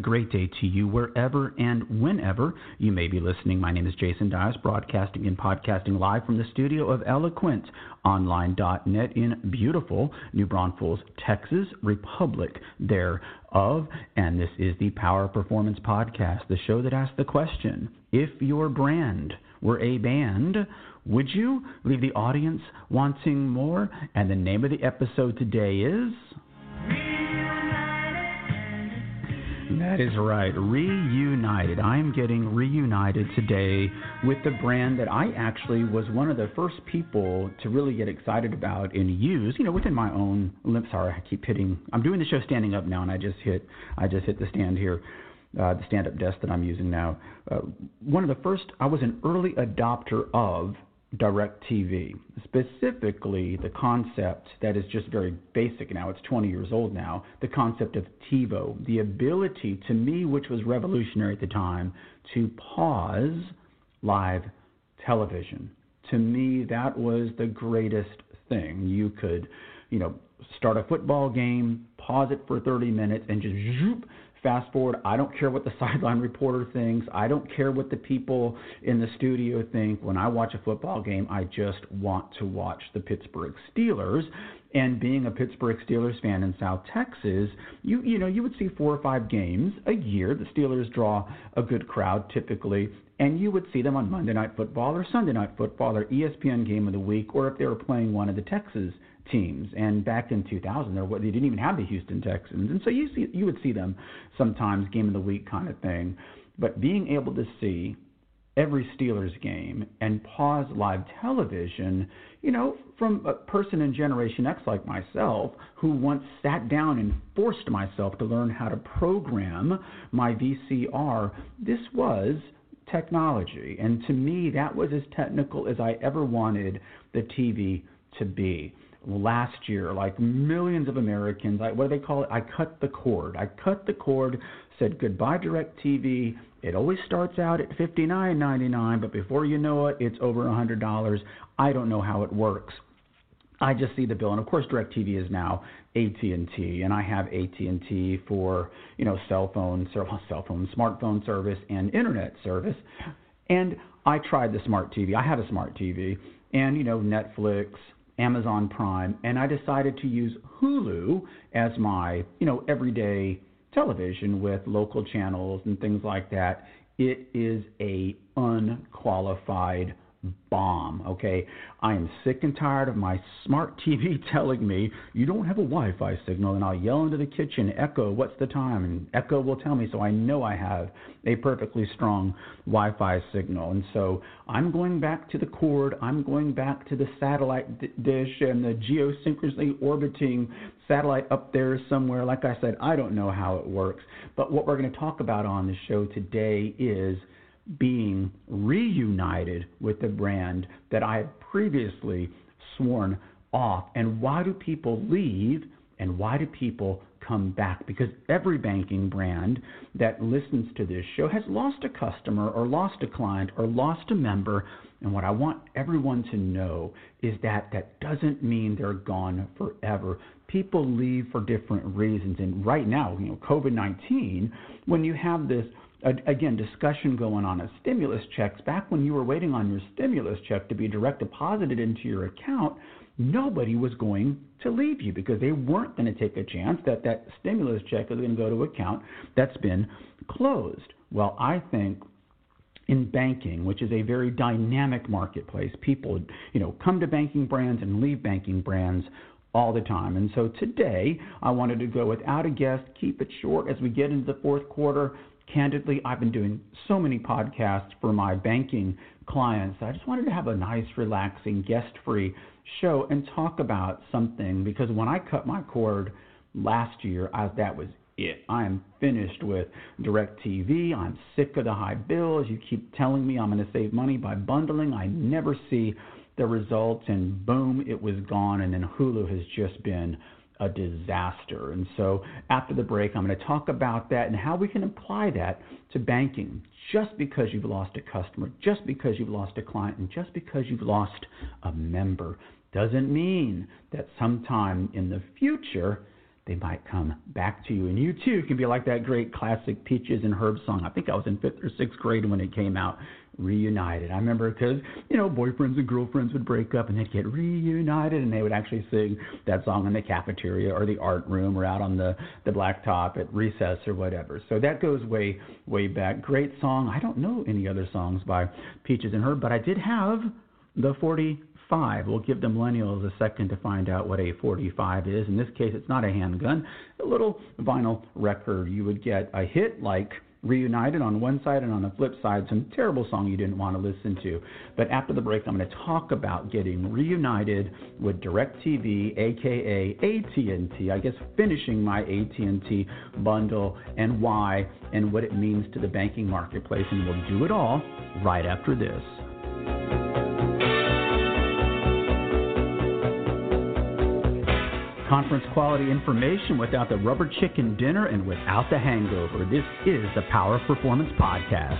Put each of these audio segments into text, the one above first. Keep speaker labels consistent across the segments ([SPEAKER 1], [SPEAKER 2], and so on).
[SPEAKER 1] great day to you wherever and whenever you may be listening. My name is Jason Dias, broadcasting and podcasting live from the studio of eloquentonline.net in beautiful New Braunfels, Texas, Republic thereof. And this is the Power Performance Podcast, the show that asks the question if your brand were a band, would you leave the audience wanting more? And the name of the episode today is. That is right. Reunited. I am getting reunited today with the brand that I actually was one of the first people to really get excited about and use, you know, within my own limp sorry, I keep hitting I'm doing the show standing up now and I just hit I just hit the stand here. Uh, the stand up desk that I'm using now. Uh, one of the first, I was an early adopter of DirecTV, specifically the concept that is just very basic now, it's 20 years old now, the concept of TiVo, the ability to me, which was revolutionary at the time, to pause live television. To me, that was the greatest thing. You could, you know, start a football game, pause it for 30 minutes, and just zoop, Fast forward, I don't care what the sideline reporter thinks. I don't care what the people in the studio think. When I watch a football game, I just want to watch the Pittsburgh Steelers. And being a Pittsburgh Steelers fan in South Texas, you you know you would see four or five games a year. The Steelers draw a good crowd typically, and you would see them on Monday Night Football or Sunday Night Football or ESPN Game of the Week, or if they were playing one of the Texas teams. And back in 2000, there they didn't even have the Houston Texans, and so you see you would see them sometimes game of the week kind of thing. But being able to see every Steelers game and pause live television, you know, from a person in Generation X like myself who once sat down and forced myself to learn how to program my VCR, this was technology. And to me, that was as technical as I ever wanted the TV to be last year, like millions of Americans, I, what do they call it? I cut the cord. I cut the cord, said goodbye DirecTV. It always starts out at $59.99, but before you know it, it's over $100. I don't know how it works. I just see the bill, and of course, DirecTV is now AT&T, and I have AT&T for you know cell phone, cell phone, smartphone service, and internet service. And I tried the smart TV. I have a smart TV, and you know Netflix, Amazon Prime, and I decided to use Hulu as my, you know, everyday television with local channels and things like that. It is a unqualified bomb. Okay, I am sick and tired of my smart TV telling me you don't have a Wi-Fi signal, and I'll yell into the kitchen, Echo, what's the time? And Echo will tell me, so I know I have a perfectly strong Wi-Fi signal. And so I'm going back to the cord. I'm going back to the satellite d- dish and the geosynchronously orbiting satellite up there somewhere. Like I said, I don't know how it works. But what we're going to talk about on the show today is being reunited with the brand that I had previously sworn off. And why do people leave and why do people come back? Because every banking brand that listens to this show has lost a customer or lost a client or lost a member. And what I want everyone to know is that that doesn't mean they're gone forever. People leave for different reasons. And right now, you know, COVID 19, when you have this again, discussion going on of stimulus checks. Back when you were waiting on your stimulus check to be direct deposited into your account, nobody was going to leave you because they weren't going to take a chance that that stimulus check is going to go to an account that's been closed. Well, I think in banking, which is a very dynamic marketplace, people, you know, come to banking brands and leave banking brands all the time. And so today, I wanted to go without a guest, keep it short as we get into the fourth quarter candidly, I've been doing so many podcasts for my banking clients. I just wanted to have a nice, relaxing, guest free show and talk about something because when I cut my cord last year, I, that was it. I am finished with DirecTV. I'm sick of the high bills. You keep telling me I'm going to save money by bundling. I never see the results, and boom, it was gone. And then Hulu has just been a disaster. And so after the break, I'm going to talk about that and how we can apply that to banking. Just because you've lost a customer, just because you've lost a client, and just because you've lost a member doesn't mean that sometime in the future they might come back to you. And you too can be like that great classic Peaches and Herb song. I think I was in fifth or sixth grade when it came out. Reunited. I remember because you know boyfriends and girlfriends would break up and they'd get reunited and they would actually sing that song in the cafeteria or the art room or out on the the blacktop at recess or whatever. So that goes way way back. Great song. I don't know any other songs by Peaches and Herb, but I did have the 40 45. We'll give the millennials a second to find out what a 45 is. In this case, it's not a handgun, a little vinyl record. You would get a hit like Reunited on one side, and on the flip side, some terrible song you didn't want to listen to. But after the break, I'm going to talk about getting reunited with DirecTV, aka AT&T. I guess finishing my AT&T bundle and why, and what it means to the banking marketplace, and we'll do it all right after this. Conference quality information without the rubber chicken dinner and without the hangover. This is the Power of Performance Podcast.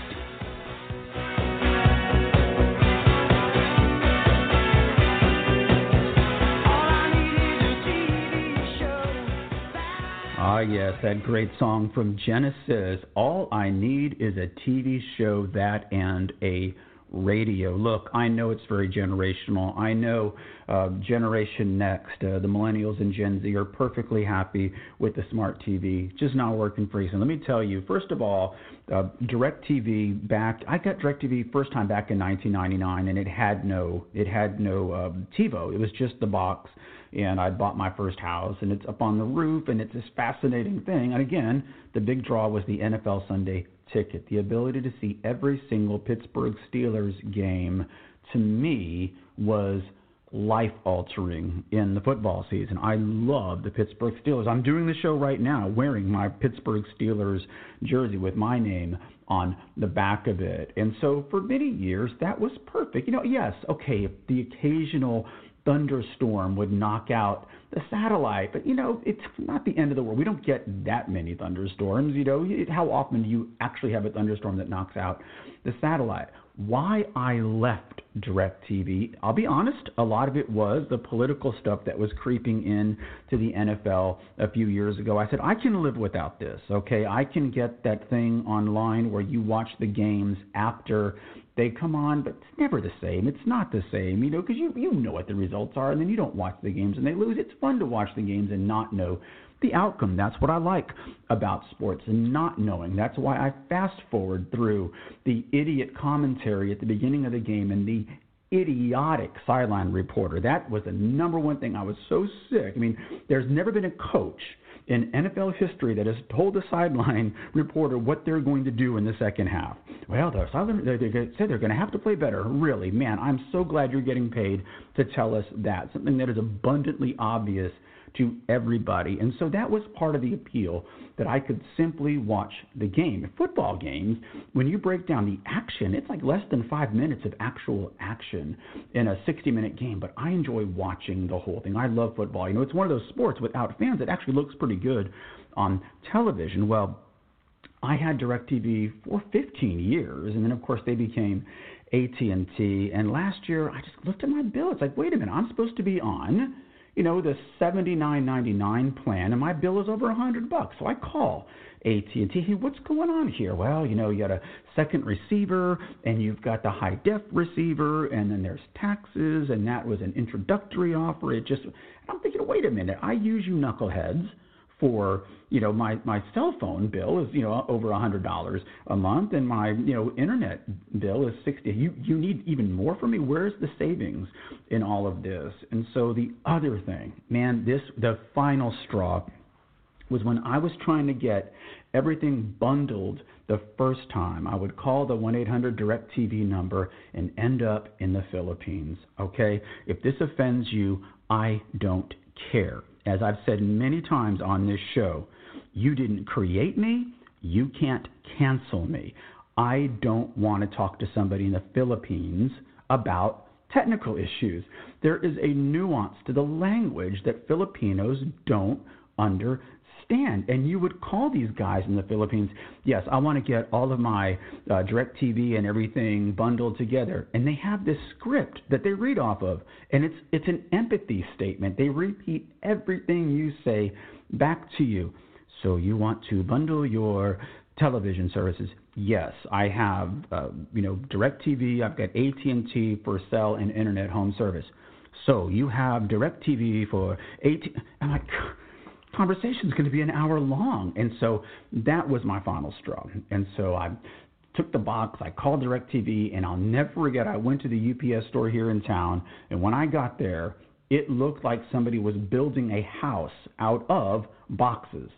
[SPEAKER 1] Ah, yes, that great song from Genesis. All I need is a TV show that and a radio. Look, I know it's very generational. I know uh, Generation Next, uh, the millennials and Gen Z are perfectly happy with the smart TV, just not working for you. So let me tell you, first of all, uh, DirecTV back. I got DirecTV first time back in 1999, and it had no, it had no um, TiVo. It was just the box. And I bought my first house, and it's up on the roof, and it's this fascinating thing. And again, the big draw was the NFL Sunday ticket, the ability to see every single Pittsburgh Steelers game, to me was life altering in the football season. I love the Pittsburgh Steelers. I'm doing the show right now wearing my Pittsburgh Steelers jersey with my name on the back of it. And so for many years that was perfect. You know, yes, okay, the occasional thunderstorm would knock out the satellite. But you know, it's not the end of the world. We don't get that many thunderstorms. You know, how often do you actually have a thunderstorm that knocks out the satellite? Why I left DirecTV, I'll be honest, a lot of it was the political stuff that was creeping in to the NFL a few years ago. I said, I can live without this, okay? I can get that thing online where you watch the games after they come on, but it's never the same. It's not the same, you know, because you you know what the results are, and then you don't watch the games and they lose. It's fun to watch the games and not know the outcome. That's what I like about sports and not knowing. That's why I fast forward through the idiot commentary at the beginning of the game and the idiotic sideline reporter. That was the number one thing. I was so sick. I mean, there's never been a coach in NFL history that has told the sideline reporter what they're going to do in the second half. Well, the sideline they, say they're going to have to play better. Really, man, I'm so glad you're getting paid to tell us that. Something that is abundantly obvious to everybody. And so that was part of the appeal that I could simply watch the game. Football games, when you break down the action, it's like less than five minutes of actual action in a 60 minute game. But I enjoy watching the whole thing. I love football. You know, it's one of those sports without fans it actually looks pretty good on television. Well, I had DirecTV for 15 years, and then of course they became AT&T. And last year I just looked at my bill. It's like, wait a minute, I'm supposed to be on you know, the $79.99 plan, and my bill is over a 100 bucks. So I call AT&T. Hey, what's going on here? Well, you know, you got a second receiver, and you've got the high def receiver, and then there's taxes, and that was an introductory offer. It just, I'm thinking, wait a minute, I use you knuckleheads for you know my my cell phone bill is you know over a hundred dollars a month and my you know internet bill is sixty you you need even more from me where's the savings in all of this and so the other thing man this the final straw was when I was trying to get everything bundled the first time. I would call the 1 800 DirecTV number and end up in the Philippines. Okay? If this offends you, I don't care as I've said many times on this show, you didn't create me, you can't cancel me. I don't want to talk to somebody in the Philippines about technical issues. There is a nuance to the language that Filipinos don't understand understand. And you would call these guys in the Philippines, yes, I want to get all of my uh, DirecTV and everything bundled together. And they have this script that they read off of. And it's, it's an empathy statement. They repeat everything you say back to you. So you want to bundle your television services? Yes, I have. Uh, you know, Directv. I've got AT and T for cell and internet home service. So you have Directv for AT. I'm like, conversation's going to be an hour long, and so that was my final straw. And so I took the box, I called DirecTV, and I'll never forget. I went to the UPS store here in town, and when I got there, it looked like somebody was building a house out of boxes.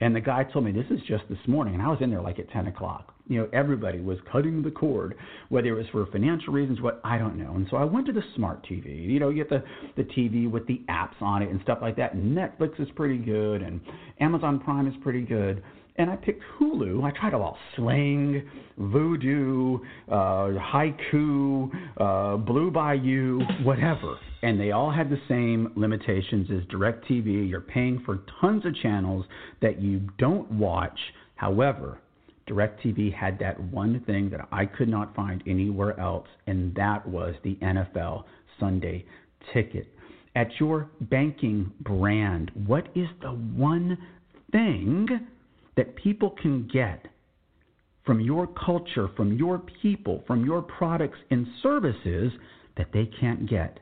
[SPEAKER 1] And the guy told me this is just this morning, and I was in there like at 10 o'clock. You know, everybody was cutting the cord, whether it was for financial reasons, what I don't know. And so I went to the smart TV. You know, you get the the TV with the apps on it and stuff like that. And Netflix is pretty good, and Amazon Prime is pretty good and I picked Hulu. I tried all Sling, Vudu, uh, Haiku, uh, Blue Bayou, whatever. And they all had the same limitations as DirecTV. You're paying for tons of channels that you don't watch. However, DirecTV had that one thing that I could not find anywhere else, and that was the NFL Sunday ticket. At your banking brand, what is the one thing that people can get from your culture, from your people, from your products and services that they can't get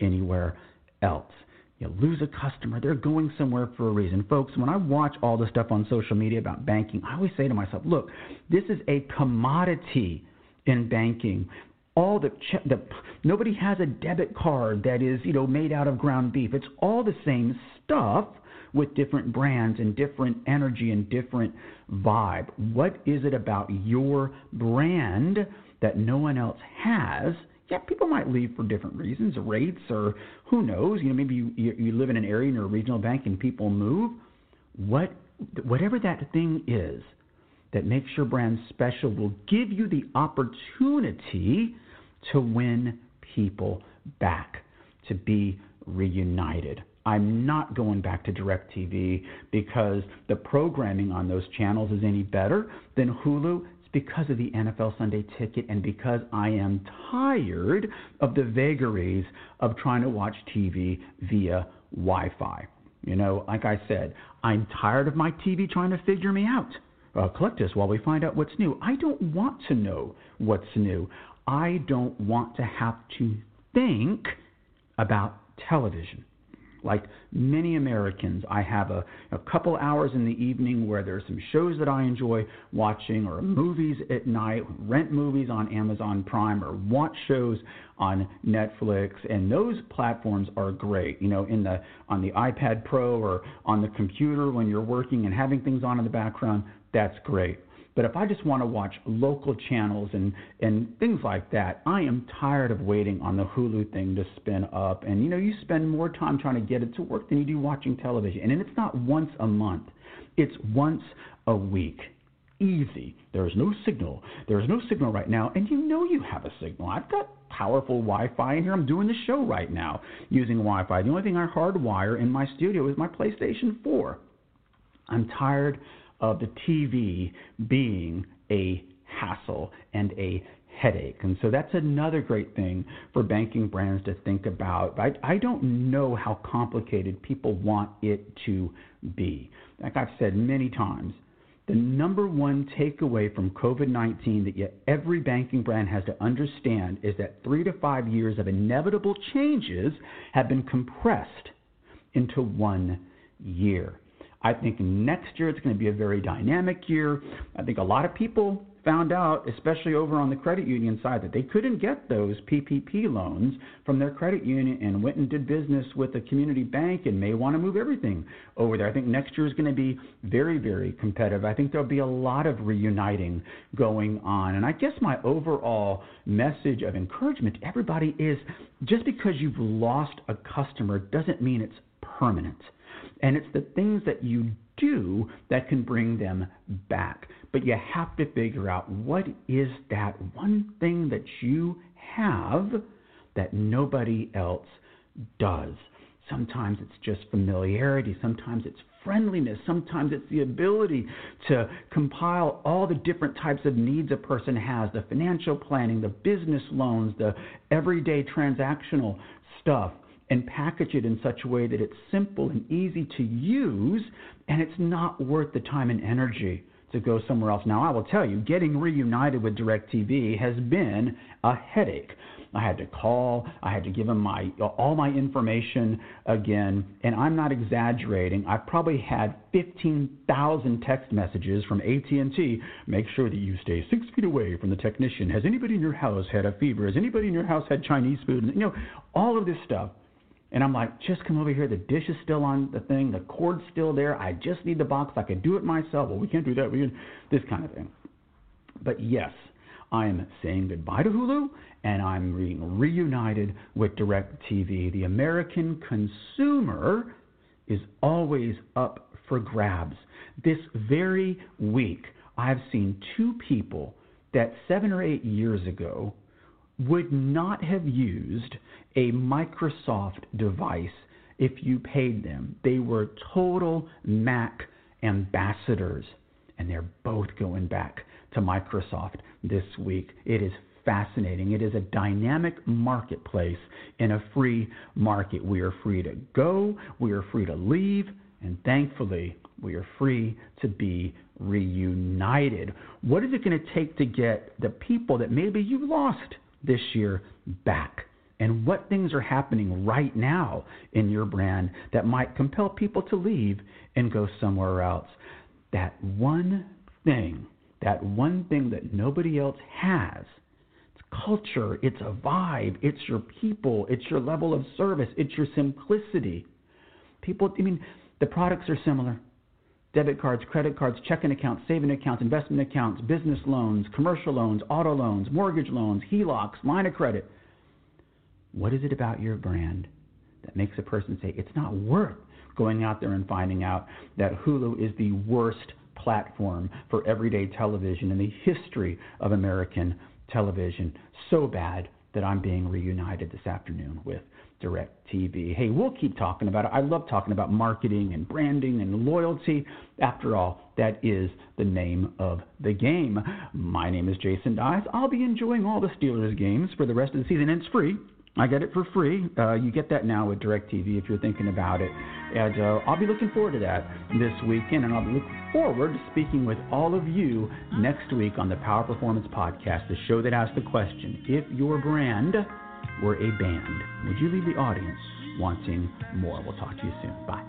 [SPEAKER 1] anywhere else. You lose a customer, they're going somewhere for a reason. Folks, when I watch all the stuff on social media about banking, I always say to myself, look, this is a commodity in banking. All the, the nobody has a debit card that is, you know, made out of ground beef. It's all the same stuff with different brands and different energy and different vibe. What is it about your brand that no one else has? Yeah, people might leave for different reasons, rates, or who knows. You know, maybe you, you live in an area in you're a regional bank and people move. What, whatever that thing is that makes your brand special will give you the opportunity to win people back, to be reunited. I'm not going back to DirecTV because the programming on those channels is any better than Hulu. It's because of the NFL Sunday ticket and because I am tired of the vagaries of trying to watch TV via Wi Fi. You know, like I said, I'm tired of my TV trying to figure me out. Uh, collect us while we find out what's new. I don't want to know what's new. I don't want to have to think about television. Like many Americans, I have a, a couple hours in the evening where there's some shows that I enjoy watching, or movies at night, rent movies on Amazon Prime, or watch shows on Netflix. And those platforms are great. You know, in the on the iPad Pro or on the computer when you're working and having things on in the background, that's great. But if I just want to watch local channels and, and things like that, I am tired of waiting on the Hulu thing to spin up. And you know, you spend more time trying to get it to work than you do watching television. And it's not once a month, it's once a week. Easy. There is no signal. There is no signal right now, and you know you have a signal. I've got powerful Wi Fi in here. I'm doing the show right now using Wi Fi. The only thing I hardwire in my studio is my PlayStation 4. I'm tired of the TV being a hassle and a headache. And so that's another great thing for banking brands to think about. I, I don't know how complicated people want it to be. Like I've said many times, the number one takeaway from COVID 19 that yet every banking brand has to understand is that three to five years of inevitable changes have been compressed into one year. I think next year it's going to be a very dynamic year. I think a lot of people found out, especially over on the credit union side, that they couldn't get those PPP loans from their credit union and went and did business with a community bank and may want to move everything over there. I think next year is going to be very, very competitive. I think there'll be a lot of reuniting going on. And I guess my overall message of encouragement to everybody is just because you've lost a customer doesn't mean it's permanent. And it's the things that you do that can bring them back. But you have to figure out what is that one thing that you have that nobody else does. Sometimes it's just familiarity, sometimes it's friendliness, sometimes it's the ability to compile all the different types of needs a person has the financial planning, the business loans, the everyday transactional stuff and package it in such a way that it's simple and easy to use and it's not worth the time and energy to go somewhere else. Now, I will tell you, getting reunited with DirecTV has been a headache. I had to call. I had to give them my all my information again, and I'm not exaggerating. I probably had 15,000 text messages from AT&T. Make sure that you stay six feet away from the technician. Has anybody in your house had a fever? Has anybody in your house had Chinese food? You know, all of this stuff. And I'm like, just come over here. The dish is still on the thing. The cord's still there. I just need the box. I could do it myself. Well, we can't do that. We can this kind of thing. But yes, I am saying goodbye to Hulu and I'm being reunited with DirecTV. The American consumer is always up for grabs. This very week, I've seen two people that seven or eight years ago would not have used a Microsoft device if you paid them. They were total Mac ambassadors, and they're both going back to Microsoft this week. It is fascinating. It is a dynamic marketplace in a free market. We are free to go, we are free to leave, and thankfully, we are free to be reunited. What is it going to take to get the people that maybe you lost this year back? And what things are happening right now in your brand that might compel people to leave and go somewhere else? That one thing, that one thing that nobody else has it's culture, it's a vibe, it's your people, it's your level of service, it's your simplicity. People, I mean, the products are similar debit cards, credit cards, checking accounts, saving accounts, investment accounts, business loans, commercial loans, auto loans, mortgage loans, HELOCs, line of credit. What is it about your brand that makes a person say it's not worth going out there and finding out that Hulu is the worst platform for everyday television in the history of American television so bad that I'm being reunited this afternoon with Direct TV. Hey, we'll keep talking about it. I love talking about marketing and branding and loyalty. After all, that is the name of the game. My name is Jason Dyes. I'll be enjoying all the Steelers games for the rest of the season. And it's free. I get it for free. Uh, you get that now with DirecTV if you're thinking about it. And uh, I'll be looking forward to that this weekend. And I'll be looking forward to speaking with all of you next week on the Power Performance Podcast, the show that asks the question if your brand were a band, would you leave the audience wanting more? We'll talk to you soon. Bye.